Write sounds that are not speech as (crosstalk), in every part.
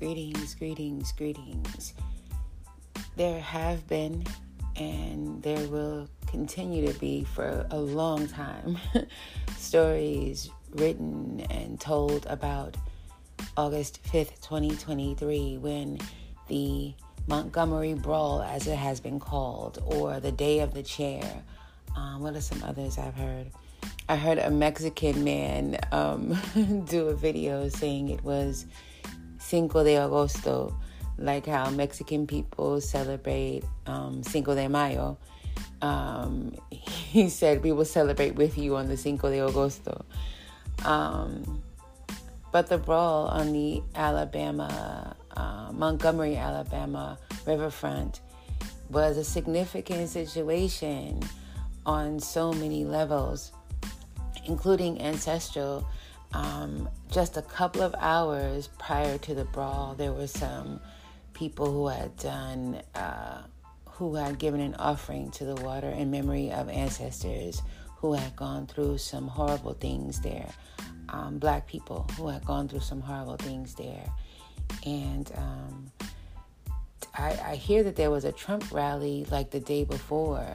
Greetings, greetings, greetings. There have been and there will continue to be for a long time (laughs) stories written and told about August 5th, 2023, when the Montgomery Brawl, as it has been called, or the Day of the Chair. Um, what are some others I've heard? I heard a Mexican man um, (laughs) do a video saying it was Cinco de Agosto, like how Mexican people celebrate um, Cinco de Mayo. Um, (laughs) he said, We will celebrate with you on the Cinco de Agosto. Um, but the brawl on the Alabama, uh, Montgomery, Alabama riverfront was a significant situation on so many levels, including ancestral. Um, just a couple of hours prior to the brawl, there were some people who had done, uh, who had given an offering to the water in memory of ancestors who had gone through some horrible things there. Um, black people who had gone through some horrible things there. And um, I, I hear that there was a Trump rally like the day before.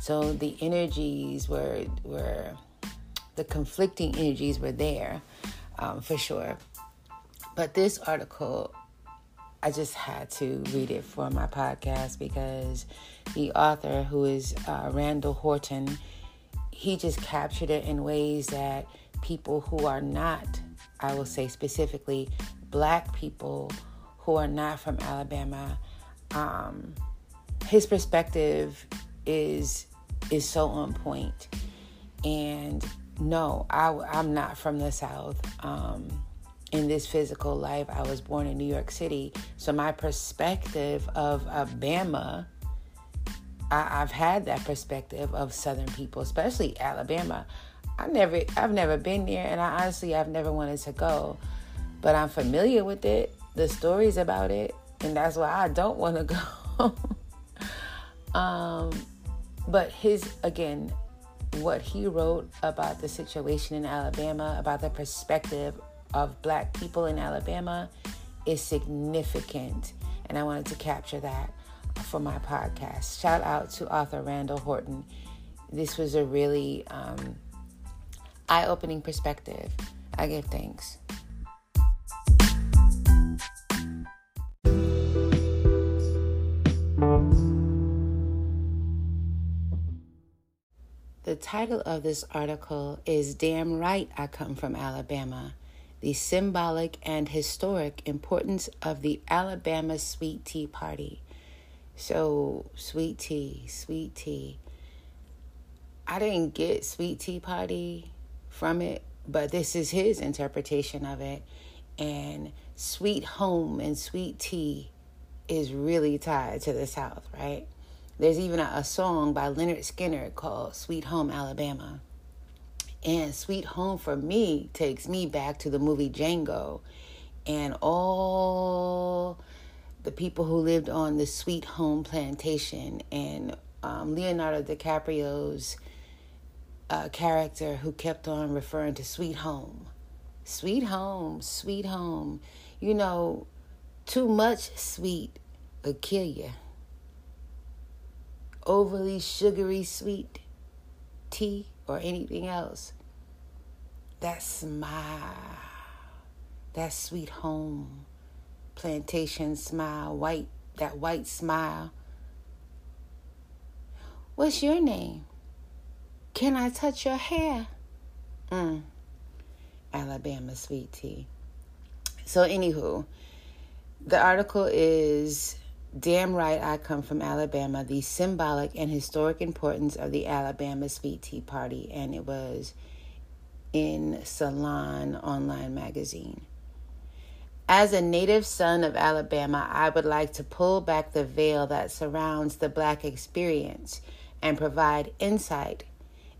So the energies were were the conflicting energies were there um, for sure. But this article, I just had to read it for my podcast because the author, who is uh, Randall Horton, he just captured it in ways that people who are not, I will say specifically, black people who are not from Alabama, um, his perspective is is so on. And no, I, I'm not from the South. Um, in this physical life, I was born in New York City. So my perspective of Alabama, I, have had that perspective of Southern people, especially Alabama. I never, I've never been there, and I honestly, I've never wanted to go, but I'm familiar with it, the stories about it, and that's why I don't want to (laughs) go. um, but his again, what he wrote about the situation in Alabama, about the perspective of black people in Alabama, is significant. And I wanted to capture that for my podcast. Shout out to author Randall Horton. This was a really um, eye opening perspective. I give thanks. Title of this article is Damn Right I Come from Alabama The Symbolic and Historic Importance of the Alabama Sweet Tea Party. So, sweet tea, sweet tea. I didn't get Sweet Tea Party from it, but this is his interpretation of it. And sweet home and sweet tea is really tied to the South, right? There's even a, a song by Lynyrd Skynyrd called Sweet Home Alabama. And Sweet Home for me takes me back to the movie Django and all the people who lived on the Sweet Home plantation and um, Leonardo DiCaprio's uh, character who kept on referring to Sweet Home. Sweet Home, Sweet Home. You know, too much sweet will kill you overly sugary sweet tea or anything else. That smile, that sweet home, plantation smile, white, that white smile. What's your name? Can I touch your hair? Mm. Alabama sweet tea. So, anywho, the article is Damn right, I come from Alabama. The symbolic and historic importance of the Alabama Sweet Tea Party, and it was in Salon Online Magazine. As a native son of Alabama, I would like to pull back the veil that surrounds the Black experience and provide insight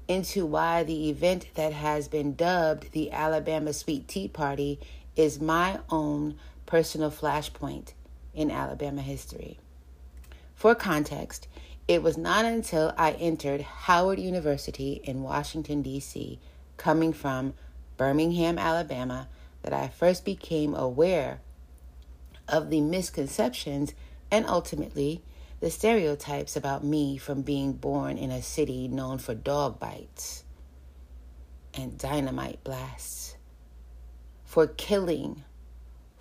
into why the event that has been dubbed the Alabama Sweet Tea Party is my own personal flashpoint in Alabama history. For context, it was not until I entered Howard University in Washington, D.C., coming from Birmingham, Alabama, that I first became aware of the misconceptions and ultimately the stereotypes about me from being born in a city known for dog bites and dynamite blasts, for killing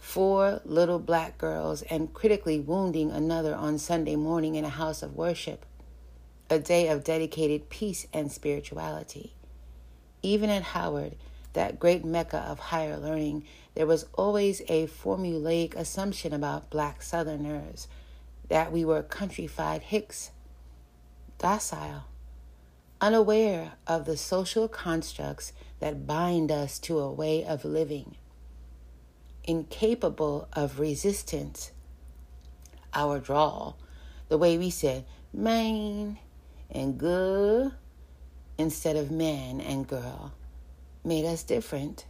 four little black girls and critically wounding another on Sunday morning in a house of worship, a day of dedicated peace and spirituality. Even at Howard, that great mecca of higher learning, there was always a formulaic assumption about black Southerners that we were countrified hicks, docile, unaware of the social constructs that bind us to a way of living, incapable of resistance. Our drawl, the way we said man and good instead of man and girl, made us different,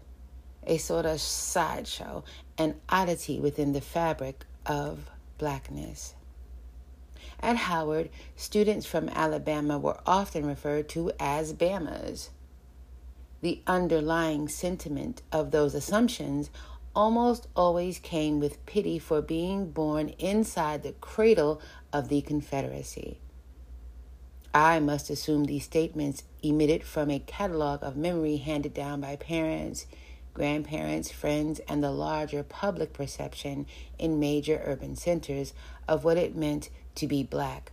a sort of sideshow, an oddity within the fabric of blackness. At Howard, students from Alabama were often referred to as Bamas. The underlying sentiment of those assumptions almost always came with pity for being born inside the cradle of the Confederacy. I must assume these statements emitted from a catalog of memory handed down by parents, grandparents, friends, and the larger public perception in major urban centers of what it meant to be black,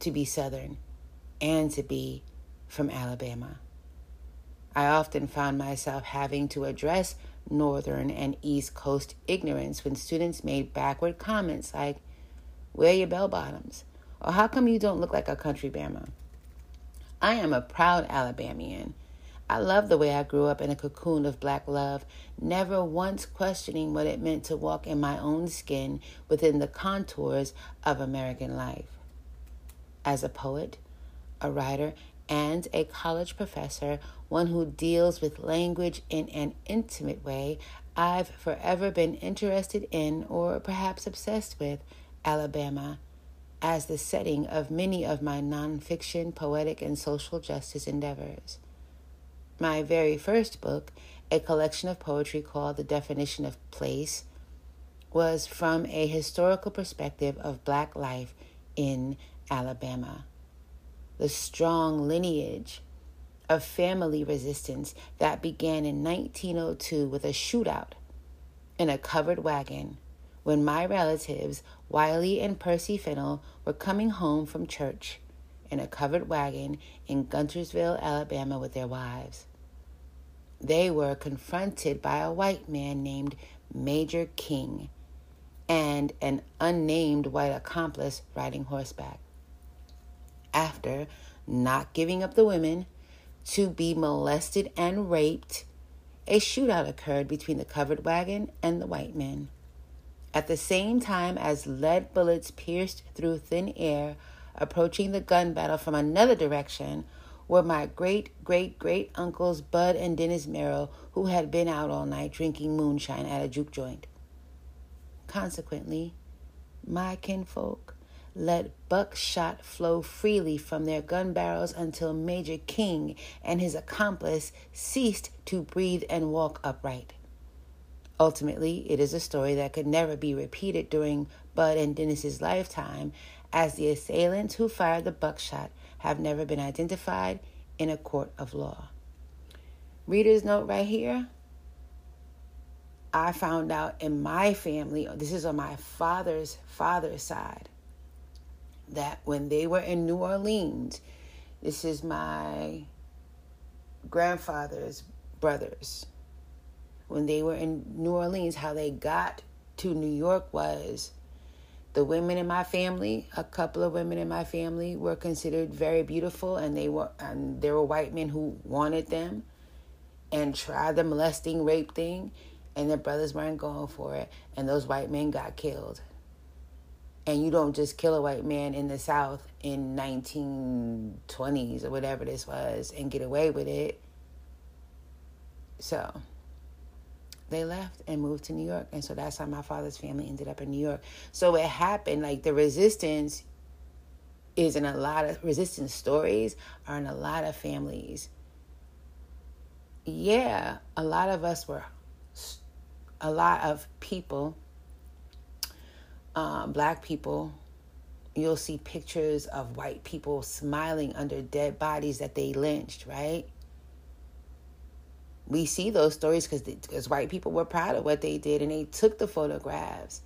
to be Southern, and to be from Alabama. I often found myself having to address Northern and East Coast ignorance when students made backward comments like, Wear your bell bottoms, or How come you don't look like a country Bama? I am a proud Alabamian. I love the way I grew up in a cocoon of black love, never once questioning what it meant to walk in my own skin within the contours of American life. As a poet, a writer, and a college professor, one who deals with language in an intimate way, I've forever been interested in, or perhaps obsessed with, Alabama as the setting of many of my nonfiction, poetic, and social justice endeavors. My very first book, a collection of poetry called The Definition of Place, was from a historical perspective of black life in Alabama. The strong lineage of family resistance that began in 1902 with a shootout in a covered wagon when my relatives, Wiley and Percy Fennell, were coming home from church in a covered wagon in Guntersville, Alabama, with their wives. They were confronted by a white man named Major King and an unnamed white accomplice riding horseback. After not giving up the women to be molested and raped, a shootout occurred between the covered wagon and the white men. At the same time as lead bullets pierced through thin air, approaching the gun battle from another direction, were my great great great uncles Bud and Dennis Merrill, who had been out all night drinking moonshine at a juke joint. Consequently, my kinfolk let buckshot flow freely from their gun barrels until Major King and his accomplice ceased to breathe and walk upright. Ultimately, it is a story that could never be repeated during Bud and Dennis's lifetime, as the assailants who fired the buckshot have never been identified in a court of law. Reader's note right here. I found out in my family, this is on my father's father's side, that when they were in New Orleans, this is my grandfather's brothers when they were in New Orleans, how they got to New York was the women in my family, a couple of women in my family were considered very beautiful and they were and there were white men who wanted them and tried the molesting rape thing and their brothers weren't going for it and those white men got killed. And you don't just kill a white man in the South in 1920s or whatever this was and get away with it. So, they left and moved to New York. And so that's how my father's family ended up in New York. So it happened like the resistance is in a lot of resistance stories are in a lot of families. Yeah, a lot of us were, a lot of people uh, black people, you'll see pictures of white people smiling under dead bodies that they lynched, right? We see those stories because white people were proud of what they did and they took the photographs.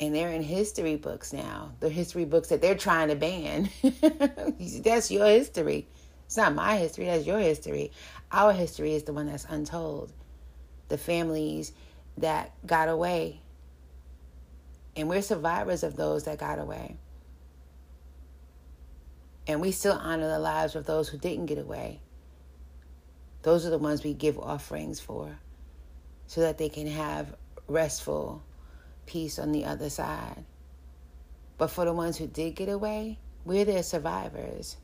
And they're in history books now. The history books that they're trying to ban. (laughs) that's your history. It's not my history, that's your history. Our history is the one that's untold. The families that got away and we're survivors of those that got away. And we still honor the lives of those who didn't get away. Those are the ones we give offerings for so that they can have restful peace on the other side. But for the ones who did get away, we're their survivors.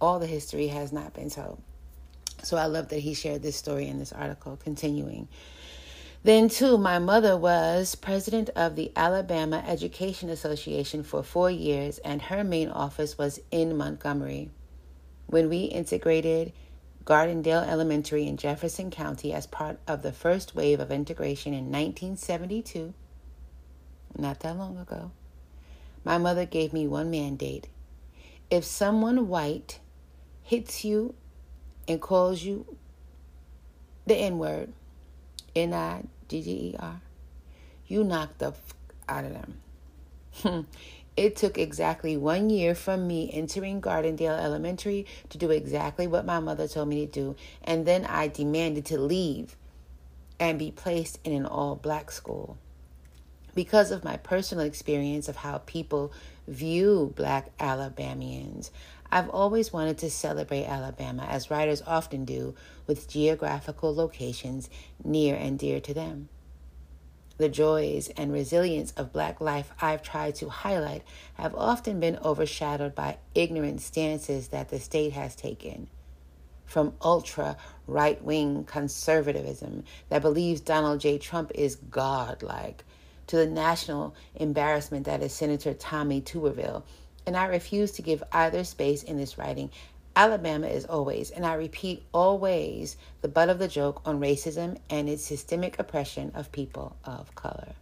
All the history has not been told. So I love that he shared this story in this article, continuing. Then, too, my mother was president of the Alabama Education Association for four years, and her main office was in Montgomery. When we integrated Gardendale Elementary in Jefferson County as part of the first wave of integration in 1972, not that long ago, my mother gave me one mandate. If someone white hits you and calls you the N word, N I G G E R. You knocked the f- out of them. Hmm. it took exactly one year from me entering Gardendale Elementary to do exactly what my mother told me to do, and then I demanded to leave and be placed in an all black school. Because of my personal experience of how people view black Alabamians, I've always wanted to celebrate Alabama, as writers often do, with geographical locations near and dear to them. The joys and resilience of Black life I've tried to highlight have often been overshadowed by ignorant stances that the state has taken. From ultra right wing conservatism that believes Donald J. Trump is godlike, to the national embarrassment that is Senator Tommy Tuberville and I refuse to give either space in this writing. Alabama is always, and I repeat, always the butt of the joke on racism and its systemic oppression of people of color.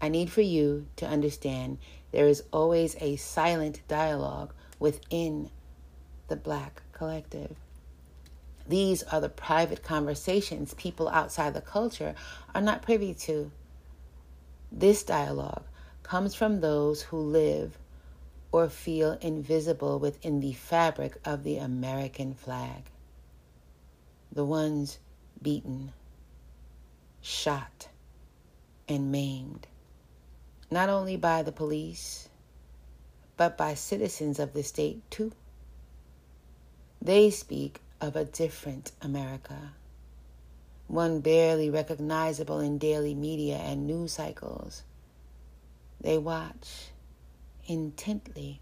I need for you to understand there is always a silent dialogue within the black collective. These are the private conversations people outside the culture are not privy to. This dialogue comes from those who live or feel invisible within the fabric of the American flag. The ones beaten, shot, and maimed, not only by the police, but by citizens of the state too. They speak of a different America, one barely recognizable in daily media and news cycles. They watch intently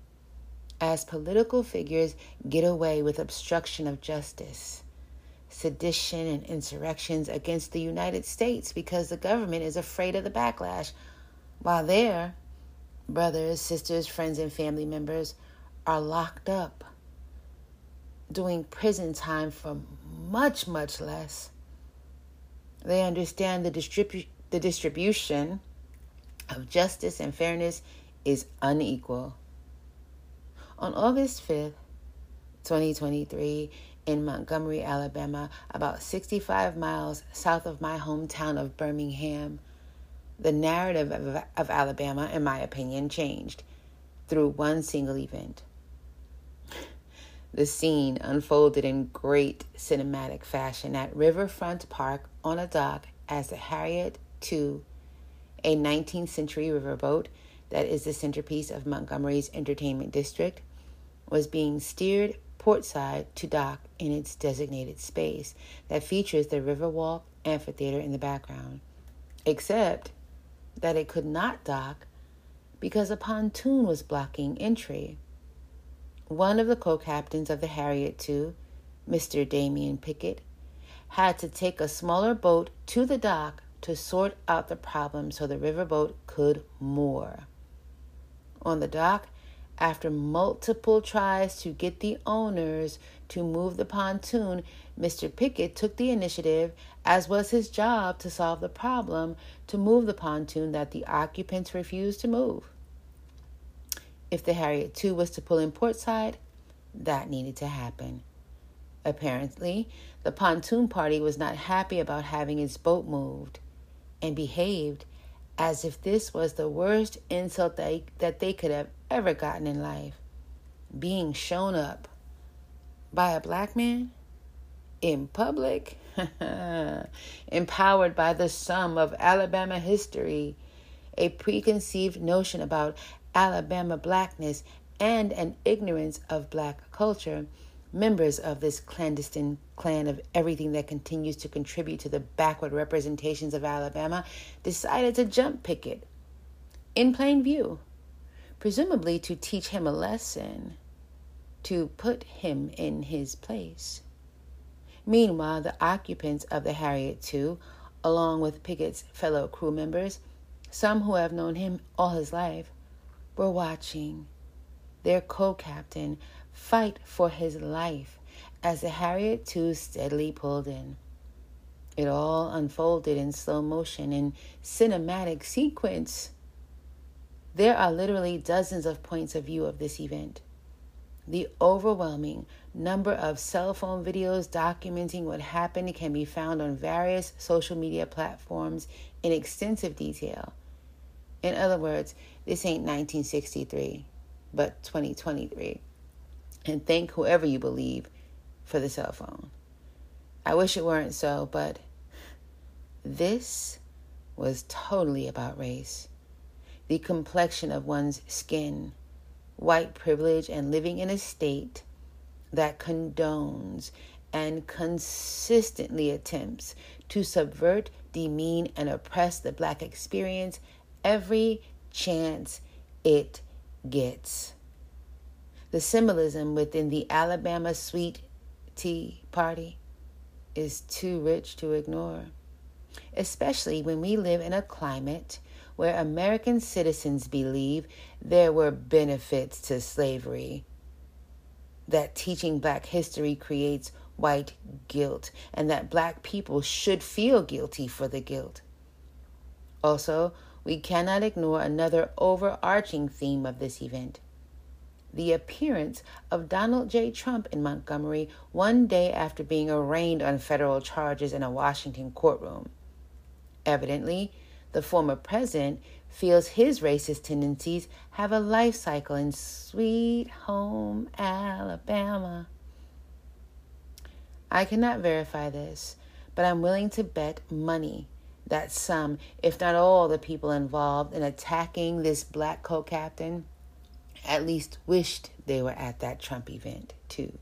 as political figures get away with obstruction of justice, sedition, and insurrections against the United States because the government is afraid of the backlash, while their brothers, sisters, friends, and family members are locked up doing prison time for much, much less. They understand the, distribu- the distribution of justice and fairness is unequal. On August 5th, 2023, in Montgomery, Alabama, about 65 miles south of my hometown of Birmingham, the narrative of, of, Alabama, in my opinion, changed through one single event. The scene unfolded in great cinematic fashion at Riverfront Park on a dock as the Harriet II, a 19th century riverboat, that is the centerpiece of Montgomery's entertainment district, was being steered portside to dock in its designated space that features the Riverwalk Amphitheater in the background, except that it could not dock because a pontoon was blocking entry. One of the co captains of the Harriet II, Mr. Damien Pickett, had to take a smaller boat to the dock to sort out the problem so the riverboat could moor. On the dock, After multiple tries to get the owners to move the pontoon, Mr. Pickett took the initiative, as was his job to solve the problem, to move the pontoon that the occupants refused to move. If the Harriet II was to pull in portside, that needed to happen. Apparently, the pontoon party was not happy about having its boat moved and behaved as if this was the worst insult they, that they could have ever gotten in life. Being shown up by a black man in public, (laughs) empowered by the sum of Alabama history, a preconceived notion about Alabama blackness, and an ignorance of black culture members of this clandestine clan of everything that continues to contribute to the backward representations of Alabama decided to jump Pickett in plain view, presumably to teach him a lesson, to put him in his place. Meanwhile, the occupants of the Harriet II, along with Pickett's fellow crew members, some who have known him all his life, were watching their co captain fight for his life as the Harriet II steadily pulled in. It all unfolded in slow motion in cinematic sequence. There are literally dozens of points of view of this event. The overwhelming number of cell phone videos documenting what happened can be found on various social media platforms in extensive detail. In other words, this ain't 1963, but 2023 and thank whoever you believe for the cell phone. I wish it weren't so, but this was totally about race. The complexion of one's skin, white privilege, and living in a state that condones and consistently attempts to subvert, demean, and oppress the black experience every chance it gets. The symbolism within the Alabama Sweet Tea Party is too rich to ignore, especially when we live in a climate where American citizens believe there were benefits to slavery, that teaching black history creates white guilt, and that black people should feel guilty for the guilt. Also, we cannot ignore another overarching theme of this event the appearance of Donald J. Trump in Montgomery one day after being arraigned on federal charges in a Washington courtroom. Evidently, the former president feels his racist tendencies have a life cycle in sweet home Alabama. I cannot verify this, but I'm willing to bet money that some, if not all, the people involved in attacking this black co captain at least wished they were at that Trump event too.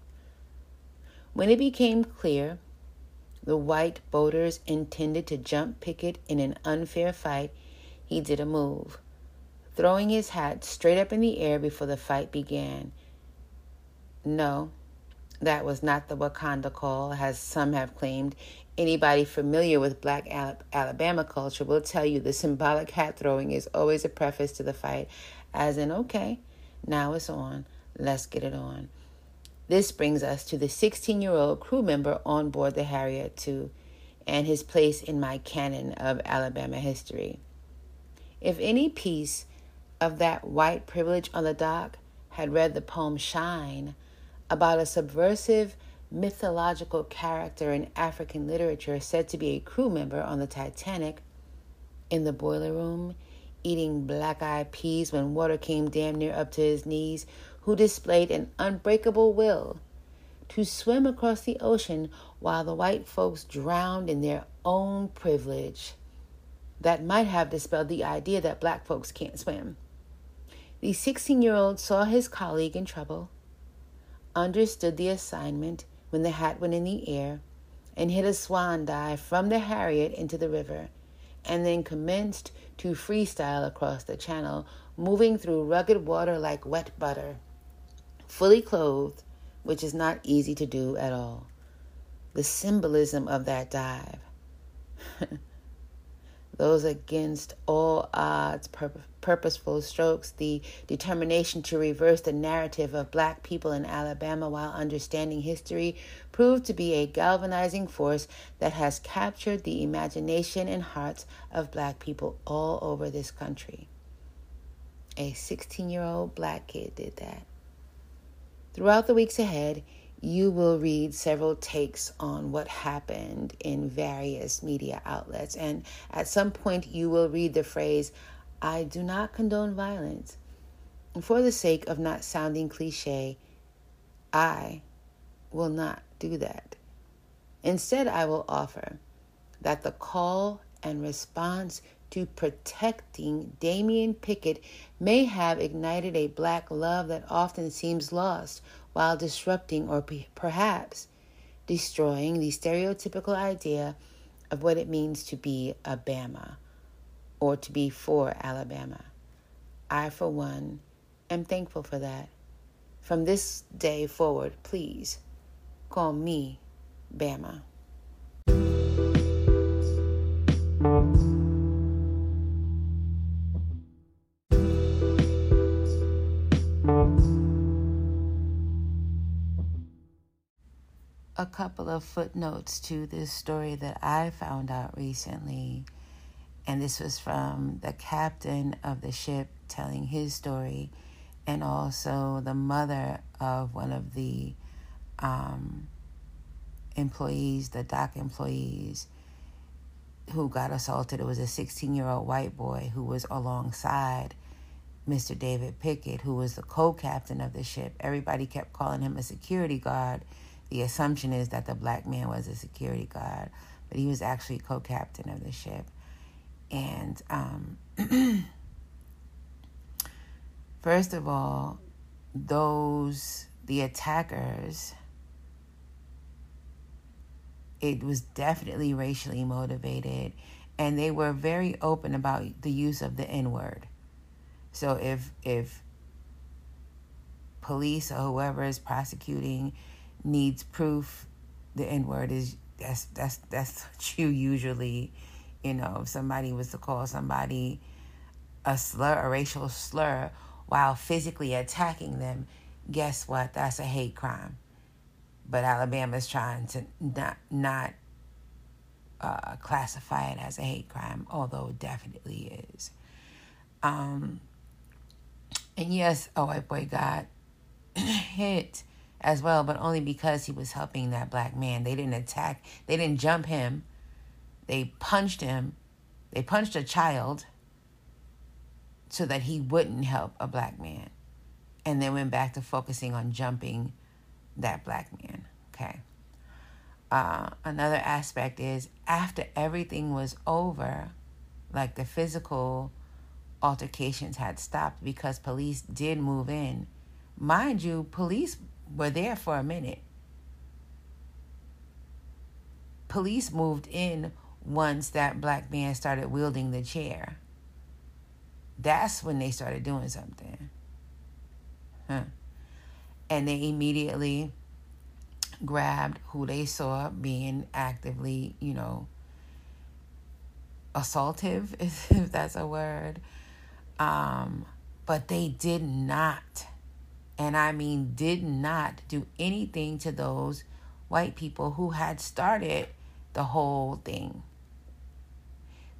When it became clear the white voters intended to jump Pickett in an unfair fight, he did a move, throwing his hat straight up in the air before the fight began. No, that was not the Wakanda call, as some have claimed. Anybody familiar with black Alabama culture will tell you the symbolic hat throwing is always a preface to the fight, as in, okay, now it's on. Let's get it on. This brings us to the 16 year old crew member on board the Harriet II and his place in my canon of Alabama history. If any piece of that white privilege on the dock had read the poem Shine about a subversive mythological character in African literature said to be a crew member on the Titanic, in the boiler room, eating black eyed peas when water came damn near up to his knees, who displayed an unbreakable will to swim across the ocean while the white folks drowned in their own privilege. That might have dispelled the idea that black folks can't swim. The 16 year old saw his colleague in trouble, understood the assignment when the hat went in the air, and hit a swan dive from the Harriet into the river and then commenced to freestyle across the channel, moving through rugged water like wet butter, fully clothed, which is not easy to do at all. The symbolism of that dive. (laughs) those against all odds, pur- purposeful strokes, the determination to reverse the narrative of black people in Alabama while understanding history proved to be a galvanizing force that has captured the imagination and hearts of black people all over this country. A 16 year old black kid did that. Throughout the weeks ahead, you will read several takes on what happened in various media outlets. And at some point, you will read the phrase, I do not condone violence. And for the sake of not sounding cliche, I will not do that. Instead, I will offer that the call and response to protecting Damien Pickett may have ignited a black love that often seems lost while disrupting or perhaps destroying the stereotypical idea of what it means to be a Bama or to be for Alabama. I, for one, am thankful for that. From this day forward, please call me Bama. Couple of footnotes to this story that I found out recently. And this was from the captain of the ship telling his story, and also the mother of one of the um, employees, the dock employees who got assaulted. It was a 16 year old white boy who was alongside Mr. David Pickett, who was the co captain of the ship. Everybody kept calling him a security guard the assumption is that the black man was a security guard, but he was actually co captain of the ship. And um, (clears throat) first of all, those, the attackers, it was definitely racially motivated and they were very open about the use of the n word so if if police or whoever is prosecuting needs proof, the N word is that's that's that's (laughs) what you usually, you know, if somebody was to call somebody a slur, a racial slur, while physically attacking them, guess what? That's a hate crime. But Alabama's trying to not not uh, classify it as a hate crime, although it definitely is. Um, and yes, a white boy got (clears throat) hit as well, but only because he was helping that black man. They didn't attack, they didn't jump him. They punched him. They punched a child so that he wouldn't help a black man. And then went back to focusing on jumping that black man. Okay. Uh, another aspect is after everything was over, like the physical altercations had stopped because police did move in. Mind you, police were there for a minute. Police moved in once that black man started wielding the chair. That's when they started doing something. Huh. And they immediately grabbed who they saw being actively, you know, assaultive, (laughs) if that's a word. Um, but they did not and I mean did not do anything to those white people who had started the whole thing.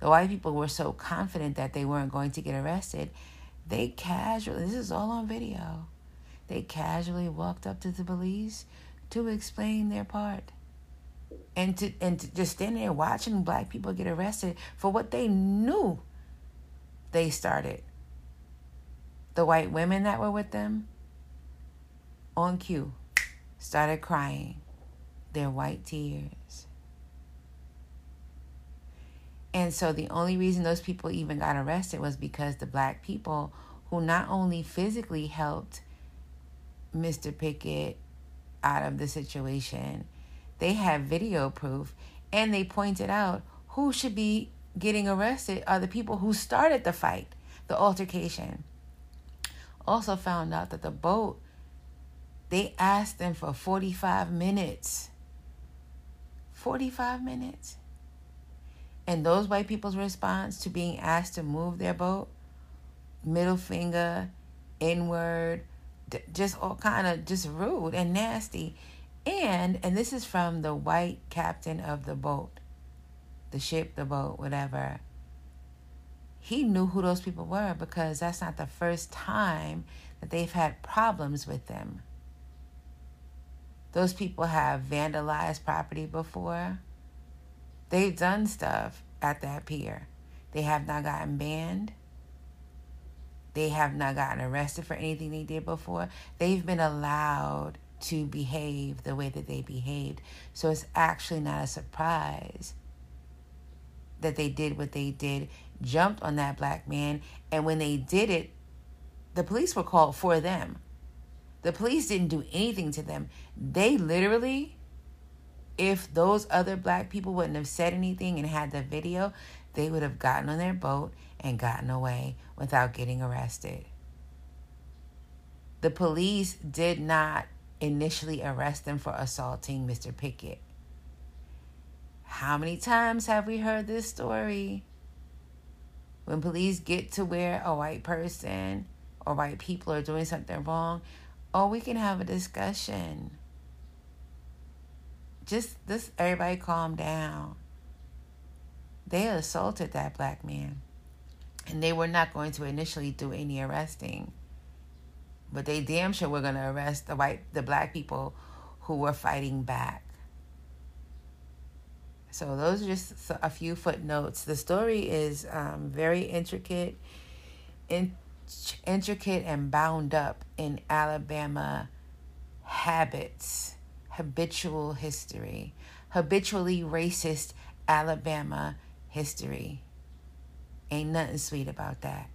The white people were so confident that they weren't going to get arrested, they casually, this is all on video, they casually walked up to the police to explain their part. And to and to just stand there watching black people get arrested for what they knew they started. The white women that were with them, on cue, started crying their white tears. And so the only reason those people even got arrested was because the black people who not only physically helped Mr. Pickett out of the situation, they had video proof and they pointed out who should be getting arrested are the people who started the fight, the altercation. Also found out that the boat they asked them for 45 minutes. 45 minutes. And those white people's response to being asked to move their boat, middle finger, inward, just all kind of just rude and nasty. And and this is from the white captain of the boat, the ship, the boat, whatever. He knew who those people were because that's not the first time that they've had problems with them. Those people have vandalized property before. They've done stuff at that pier. They have not gotten banned. They have not gotten arrested for anything they did before. They've been allowed to behave the way that they behaved. So it's actually not a surprise that they did what they did, jumped on that black man, and when they did it, the police were called for them. The police didn't do anything to them. They literally, if those other black people wouldn't have said anything and had the video, they would have gotten on their boat and gotten away without getting arrested. The police did not initially arrest them for assaulting Mr. Pickett. How many times have we heard this story? When police get to where a white person or white people are doing something wrong, oh, we can have a discussion. Just this, everybody calm down. They assaulted that black man. And they were not going to initially do any arresting. But they damn sure were going to arrest the white, the black people who were fighting back. So those are just a few footnotes. The story is um, very intricate, in, intricate and bound up in Alabama habits, habitual history, habitually racist Alabama history. Ain't nothing sweet about that.